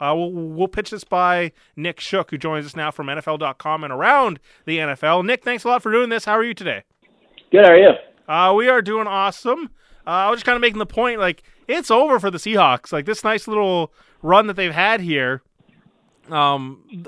Uh, we'll, we'll pitch this by Nick Shook, who joins us now from NFL.com and around the NFL. Nick, thanks a lot for doing this. How are you today? Good. How are you? Uh, we are doing awesome. Uh, I was just kind of making the point, like it's over for the Seahawks. Like this nice little run that they've had here. Um,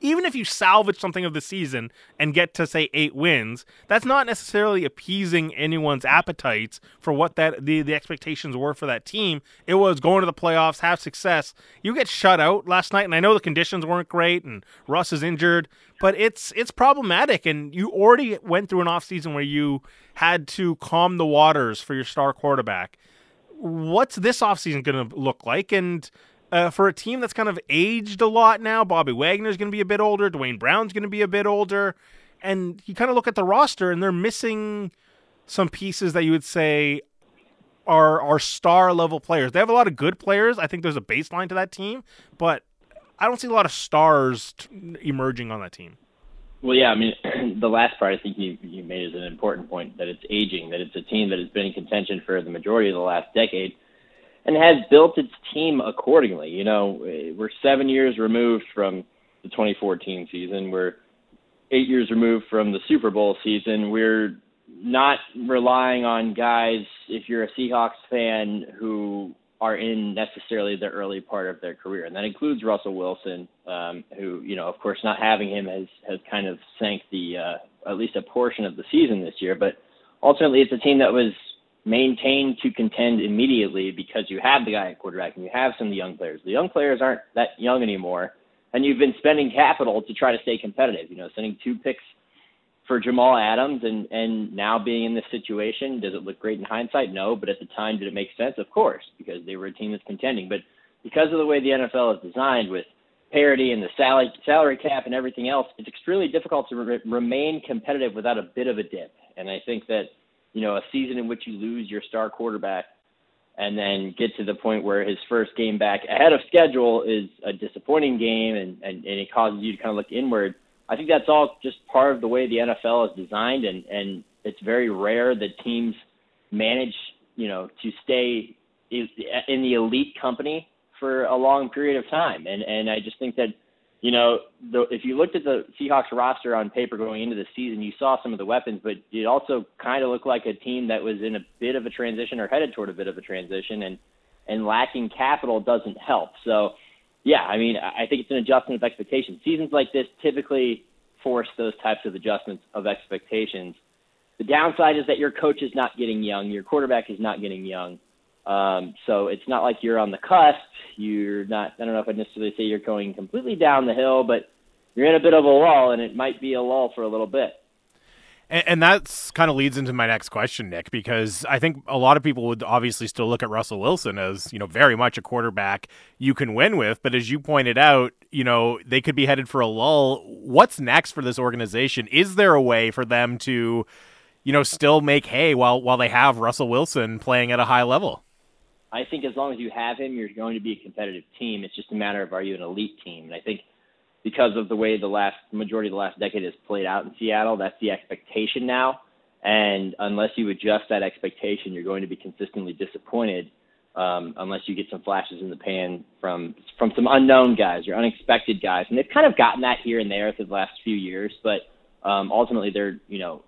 even if you salvage something of the season and get to say eight wins, that's not necessarily appeasing anyone's appetites for what that the, the expectations were for that team. It was going to the playoffs, have success. You get shut out last night, and I know the conditions weren't great, and Russ is injured, but it's it's problematic. And you already went through an offseason where you had to calm the waters for your star quarterback. What's this offseason going to look like? And uh, for a team that's kind of aged a lot now, Bobby Wagner's going to be a bit older, Duane Brown's going to be a bit older, and you kind of look at the roster and they're missing some pieces that you would say are are star level players. They have a lot of good players. I think there's a baseline to that team, but I don't see a lot of stars t- emerging on that team. Well, yeah, I mean, the last part I think you you made is an important point that it's aging, that it's a team that has been in contention for the majority of the last decade and has built its team accordingly. You know, we're seven years removed from the 2014 season. We're eight years removed from the Super Bowl season. We're not relying on guys, if you're a Seahawks fan, who are in necessarily the early part of their career, and that includes Russell Wilson, um, who, you know, of course, not having him has has kind of sank the uh, at least a portion of the season this year. But ultimately, it's a team that was maintain to contend immediately because you have the guy at quarterback and you have some of the young players. The young players aren't that young anymore, and you've been spending capital to try to stay competitive. You know, sending two picks for Jamal Adams and and now being in this situation, does it look great in hindsight? No, but at the time, did it make sense? Of course, because they were a team that's contending. But because of the way the NFL is designed with parity and the salary salary cap and everything else, it's extremely difficult to re- remain competitive without a bit of a dip. And I think that you know, a season in which you lose your star quarterback and then get to the point where his first game back ahead of schedule is a disappointing game and, and, and it causes you to kind of look inward. I think that's all just part of the way the NFL is designed and, and it's very rare that teams manage, you know, to stay in the elite company for a long period of time. And, and I just think that you know, the, if you looked at the Seahawks roster on paper going into the season, you saw some of the weapons, but it also kind of looked like a team that was in a bit of a transition or headed toward a bit of a transition, and and lacking capital doesn't help. So, yeah, I mean, I think it's an adjustment of expectations. Seasons like this typically force those types of adjustments of expectations. The downside is that your coach is not getting young, your quarterback is not getting young. Um, so it's not like you're on the cusp. You're not. I don't know if I'd necessarily say you're going completely down the hill, but you're in a bit of a lull, and it might be a lull for a little bit. And, and that's kind of leads into my next question, Nick, because I think a lot of people would obviously still look at Russell Wilson as you know very much a quarterback you can win with. But as you pointed out, you know they could be headed for a lull. What's next for this organization? Is there a way for them to, you know, still make hay while while they have Russell Wilson playing at a high level? I think as long as you have him, you're going to be a competitive team. It's just a matter of are you an elite team? And I think because of the way the last majority of the last decade has played out in Seattle, that's the expectation now. And unless you adjust that expectation, you're going to be consistently disappointed. Um, unless you get some flashes in the pan from from some unknown guys or unexpected guys, and they've kind of gotten that here and there through the last few years. But um, ultimately, they're you know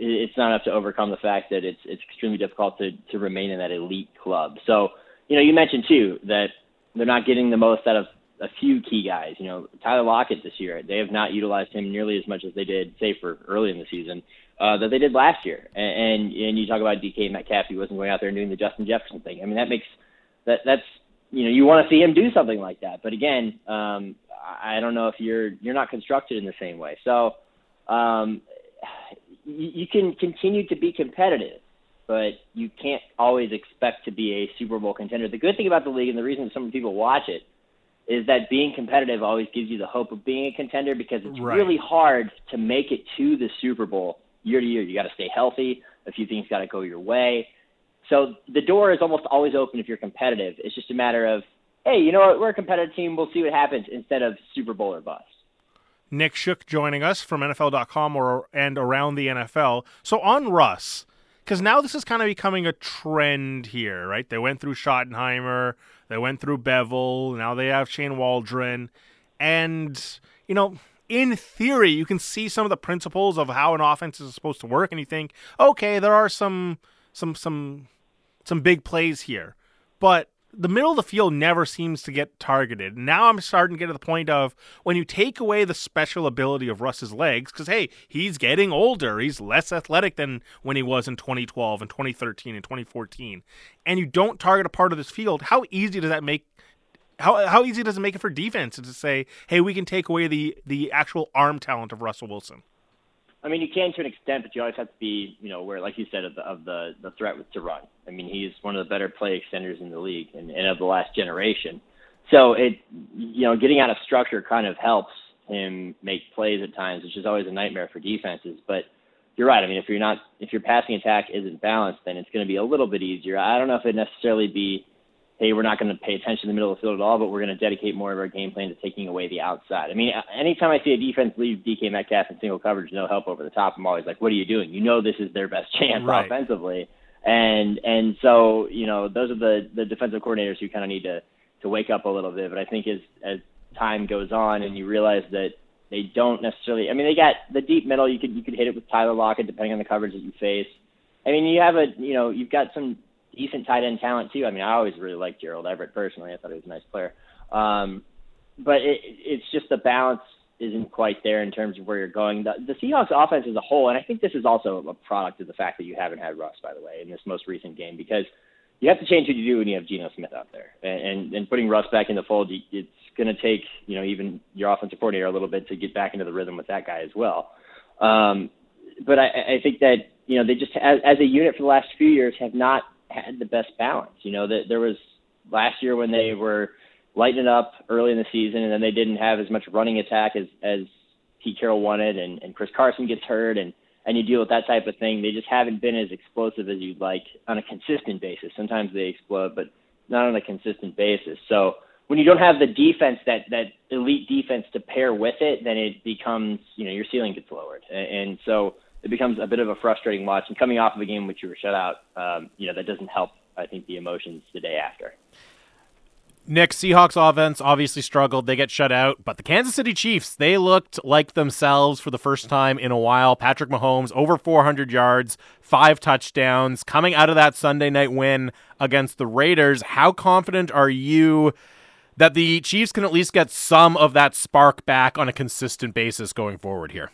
it's not enough to overcome the fact that it's it's extremely difficult to to remain in that elite club. So, you know, you mentioned too that they're not getting the most out of a few key guys. You know, Tyler Lockett this year, they have not utilized him nearly as much as they did, say, for early in the season, uh, that they did last year. And, and you talk about DK Metcalf, he wasn't going out there and doing the Justin Jefferson thing. I mean, that makes that that's you know you want to see him do something like that. But again, um, I don't know if you're you're not constructed in the same way. So um, you can continue to be competitive, but you can't always expect to be a Super Bowl contender. The good thing about the league, and the reason some people watch it, is that being competitive always gives you the hope of being a contender because it's right. really hard to make it to the Super Bowl year to year. You got to stay healthy. A few things got to go your way. So the door is almost always open if you're competitive. It's just a matter of, hey, you know what? We're a competitive team. We'll see what happens instead of Super Bowl or bust. Nick Shook joining us from NFL.com or and around the NFL. So on Russ, because now this is kind of becoming a trend here, right? They went through Schottenheimer, they went through Bevell, now they have Shane Waldron, and you know, in theory, you can see some of the principles of how an offense is supposed to work, and you think, okay, there are some some some some big plays here, but the middle of the field never seems to get targeted. Now I'm starting to get to the point of when you take away the special ability of Russ's legs, because hey, he's getting older, he's less athletic than when he was in 2012 and 2013 and 2014, and you don't target a part of this field. How easy does that make? How how easy does it make it for defense to say, hey, we can take away the the actual arm talent of Russell Wilson? I mean, you can to an extent, but you always have to be, you know, where, like you said, of the of the, the threat with to run. I mean, he's one of the better play extenders in the league and, and of the last generation. So it, you know, getting out of structure kind of helps him make plays at times, which is always a nightmare for defenses. But you're right. I mean, if you're not, if your passing attack isn't balanced, then it's going to be a little bit easier. I don't know if it necessarily be hey, we're not going to pay attention to the middle of the field at all, but we're going to dedicate more of our game plan to taking away the outside. I mean, anytime I see a defense leave DK Metcalf in single coverage, no help over the top, I'm always like, what are you doing? You know this is their best chance right. offensively. And and so, you know, those are the, the defensive coordinators who kind of need to, to wake up a little bit. But I think as as time goes on and you realize that they don't necessarily I mean they got the deep middle you could you could hit it with Tyler Lockett depending on the coverage that you face. I mean you have a you know, you've got some decent tight end talent too. I mean, I always really liked Gerald Everett personally. I thought he was a nice player. Um, but it, it's just the balance isn't quite there in terms of where you're going. The, the Seahawks offense as a whole, and I think this is also a product of the fact that you haven't had Russ, by the way, in this most recent game, because you have to change what you do when you have Geno Smith out there, and and, and putting Russ back in the fold, it's going to take you know even your offensive coordinator a little bit to get back into the rhythm with that guy as well. Um, but I, I think that you know they just as, as a unit for the last few years have not had the best balance. You know, that there was last year when they were lighting it up early in the season, and then they didn't have as much running attack as as Pete Carroll wanted, and and Chris Carson gets hurt, and and you deal with that type of thing. They just haven't been as explosive as you'd like on a consistent basis. Sometimes they explode, but not on a consistent basis. So when you don't have the defense that that elite defense to pair with it, then it becomes you know your ceiling gets lowered, and, and so it becomes a bit of a frustrating watch. And coming off of a game in which you were shut out, um, you know, that doesn't help, I think, the emotions the day after. Nick, Seahawks offense obviously struggled. They get shut out, but the Kansas City Chiefs, they looked like themselves for the first time in a while. Patrick Mahomes, over 400 yards, five touchdowns, coming out of that Sunday night win against the Raiders. How confident are you that the Chiefs can at least get some of that spark back on a consistent basis going forward here?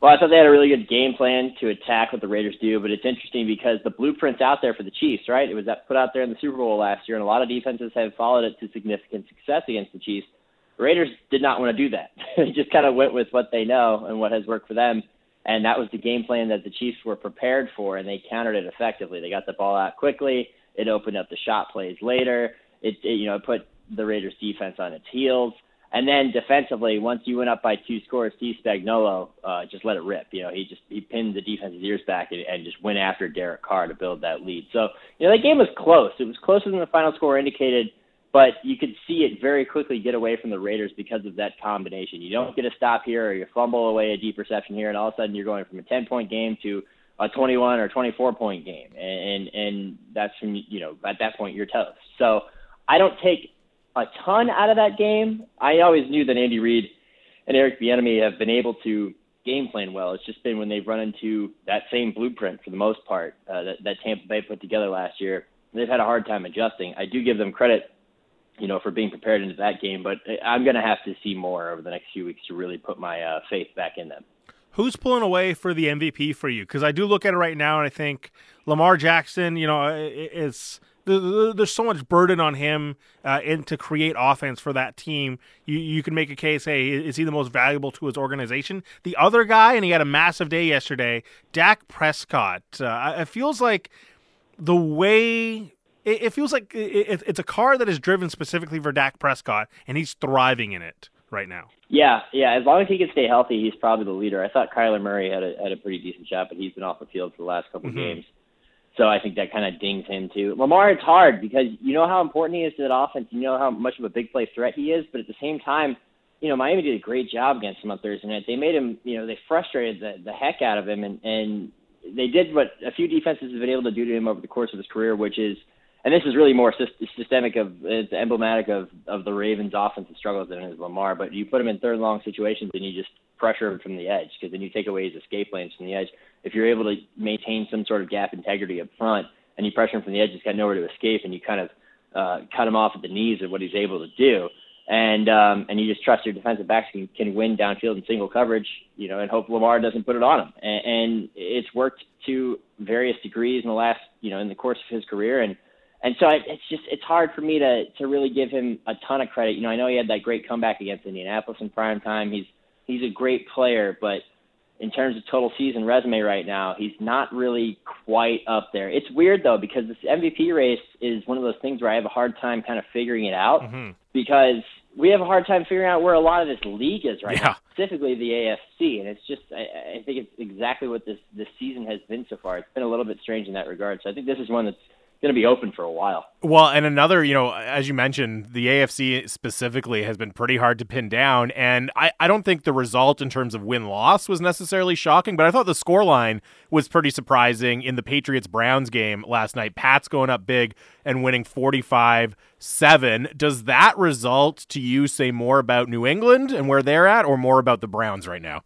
Well, I thought they had a really good game plan to attack what the Raiders do, but it's interesting because the blueprint's out there for the Chiefs, right? It was put out there in the Super Bowl last year, and a lot of defenses have followed it to significant success against the Chiefs. The Raiders did not want to do that. they just kind of went with what they know and what has worked for them, and that was the game plan that the Chiefs were prepared for, and they countered it effectively. They got the ball out quickly. It opened up the shot plays later. It, it you know, put the Raiders defense on its heels. And then defensively, once you went up by two scores, Steve Spagnuolo uh, just let it rip. You know, he just he pinned the defense's ears back and, and just went after Derek Carr to build that lead. So you know that game was close. It was closer than the final score indicated, but you could see it very quickly get away from the Raiders because of that combination. You don't get a stop here, or you fumble away a deep reception here, and all of a sudden you're going from a 10 point game to a 21 or 24 point game, and and that's when you know at that point you're toast. So I don't take a ton out of that game. I always knew that Andy Reid and Eric Bieniemy have been able to game plan well. It's just been when they've run into that same blueprint for the most part uh, that, that Tampa Bay put together last year. They've had a hard time adjusting. I do give them credit, you know, for being prepared into that game, but I'm going to have to see more over the next few weeks to really put my uh, faith back in them. Who's pulling away for the MVP for you? Because I do look at it right now, and I think Lamar Jackson, you know, is there's so much burden on him uh, and to create offense for that team. You you can make a case, hey, is he the most valuable to his organization? The other guy, and he had a massive day yesterday, Dak Prescott. Uh, it feels like the way it, feels like it's a car that is driven specifically for Dak Prescott, and he's thriving in it right now. Yeah, yeah. As long as he can stay healthy, he's probably the leader. I thought Kyler Murray had a had a pretty decent shot, but he's been off the field for the last couple mm-hmm. of games. So I think that kind of dings him too. Lamar, it's hard because you know how important he is to that offense. You know how much of a big play threat he is, but at the same time, you know Miami did a great job against him on Thursday night. They made him, you know, they frustrated the the heck out of him, and and they did what a few defenses have been able to do to him over the course of his career, which is, and this is really more systemic of, it's emblematic of of the Ravens' offensive struggles than it is Lamar. But you put him in third and long situations, and you just pressure him from the edge because then you take away his escape lanes from the edge. If you're able to maintain some sort of gap integrity up front, and you pressure him from the edge, he's got nowhere to escape, and you kind of uh, cut him off at the knees of what he's able to do and um, and you just trust your defensive backs can, can win downfield in single coverage, you know, and hope Lamar doesn't put it on him. And, and it's worked to various degrees in the last, you know, in the course of his career, and and so it's just it's hard for me to to really give him a ton of credit. You know, I know he had that great comeback against Indianapolis in prime time. He's he's a great player, but in terms of total season resume right now, he's not really quite up there. It's weird though because this MVP race is one of those things where I have a hard time kind of figuring it out mm-hmm. because we have a hard time figuring out where a lot of this league is right yeah. now, specifically the AFC, and it's just I, I think it's exactly what this this season has been so far. It's been a little bit strange in that regard. So I think this is one that's going to be open for a while. Well, and another, you know, as you mentioned, the AFC specifically has been pretty hard to pin down. And I, I don't think the result in terms of win loss was necessarily shocking, but I thought the scoreline was pretty surprising in the Patriots Browns game last night. Pats going up big and winning 45 7. Does that result to you say more about New England and where they're at, or more about the Browns right now?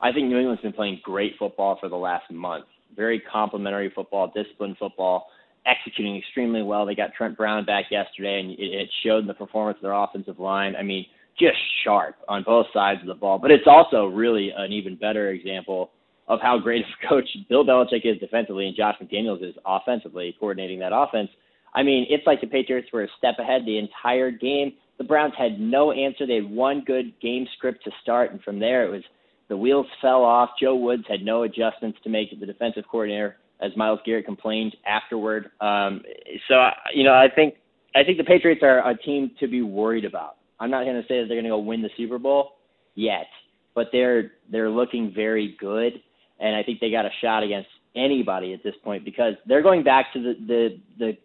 I think New England's been playing great football for the last month. Very complimentary football, disciplined football executing extremely well. They got Trent Brown back yesterday, and it showed in the performance of their offensive line. I mean, just sharp on both sides of the ball. But it's also really an even better example of how great of a coach Bill Belichick is defensively and Josh McDaniels is offensively coordinating that offense. I mean, it's like the Patriots were a step ahead the entire game. The Browns had no answer. They had one good game script to start, and from there it was the wheels fell off. Joe Woods had no adjustments to make. To the defensive coordinator as Myles Garrett complained afterward. Um, so you know, I think I think the Patriots are a team to be worried about. I'm not going to say that they're going to go win the Super Bowl yet, but they're they're looking very good, and I think they got a shot against anybody at this point because they're going back to the the, the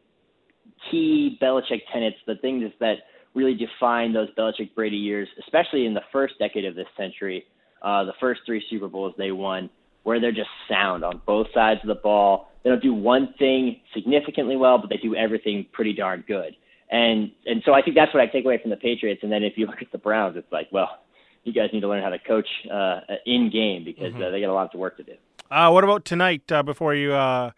key Belichick tenets, the things that really define those Belichick Brady years, especially in the first decade of this century, uh, the first three Super Bowls they won where they're just sound on both sides of the ball. They don't do one thing significantly well, but they do everything pretty darn good. And and so I think that's what I take away from the Patriots. And then if you look at the Browns, it's like, well, you guys need to learn how to coach uh, in game because mm-hmm. uh, they got a lot of work to do. Uh, what about tonight? Uh, before you uh,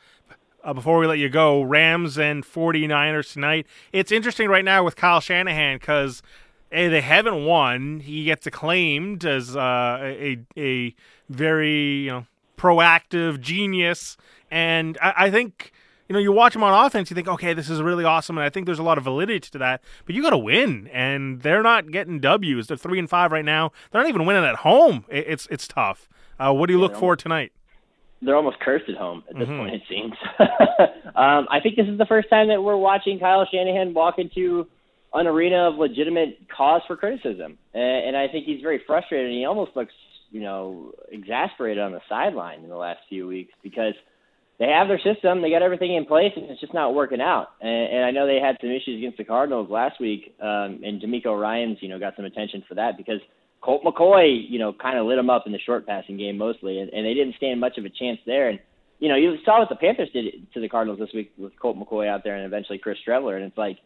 uh, before we let you go, Rams and 49ers tonight. It's interesting right now with Kyle Shanahan because hey, they haven't won. He gets acclaimed as uh, a a very you know proactive genius. And I, I think you know, you watch them on offense, you think, okay, this is really awesome, and I think there's a lot of validity to that. But you got to win, and they're not getting W's. They're three and five right now. They're not even winning at home. It's it's tough. Uh, what do you yeah, look for tonight? They're almost cursed at home at this mm-hmm. point. It seems. um, I think this is the first time that we're watching Kyle Shanahan walk into an arena of legitimate cause for criticism, and, and I think he's very frustrated. And he almost looks you know, exasperated on the sideline in the last few weeks because they have their system, they got everything in place, and it's just not working out. And, and I know they had some issues against the Cardinals last week, um, and DeMeco Ryans, you know, got some attention for that because Colt McCoy, you know, kind of lit them up in the short passing game mostly, and, and they didn't stand much of a chance there. And you know, you saw what the Panthers did to the Cardinals this week with Colt McCoy out there, and eventually Chris Streveler, and it's like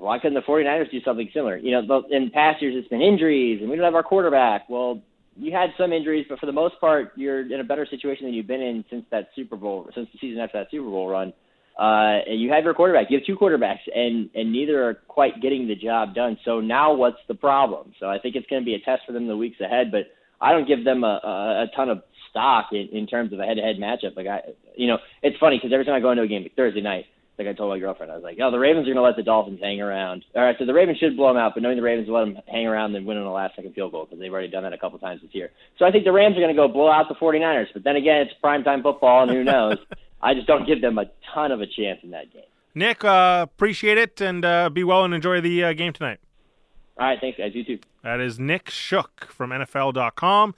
why couldn't the 49ers do something similar? You know, in past years it's been injuries and we don't have our quarterback. Well, you had some injuries, but for the most part, you're in a better situation than you've been in since that Super Bowl, since the season after that Super Bowl run. Uh, you have your quarterback. You have two quarterbacks, and and neither are quite getting the job done. So now, what's the problem? So I think it's going to be a test for them the weeks ahead. But I don't give them a, a, a ton of stock in, in terms of a head-to-head matchup. Like I, you know, it's funny because every time I go into a game, like Thursday night, like I told my girlfriend, I was like, "Oh, the Ravens are going to let the Dolphins hang around." All right, so the Ravens should blow them out, but knowing the Ravens will let them hang around and win on the last second field goal because they've already done that a couple times this year. So I think the Rams are going to go blow out the 49ers. But then again, it's primetime football, and who knows? I just don't give them a ton of a chance in that game. Nick, uh, appreciate it, and uh, be well and enjoy the uh, game tonight. All right, thanks, guys. You too. That is Nick Shook from NFL.com.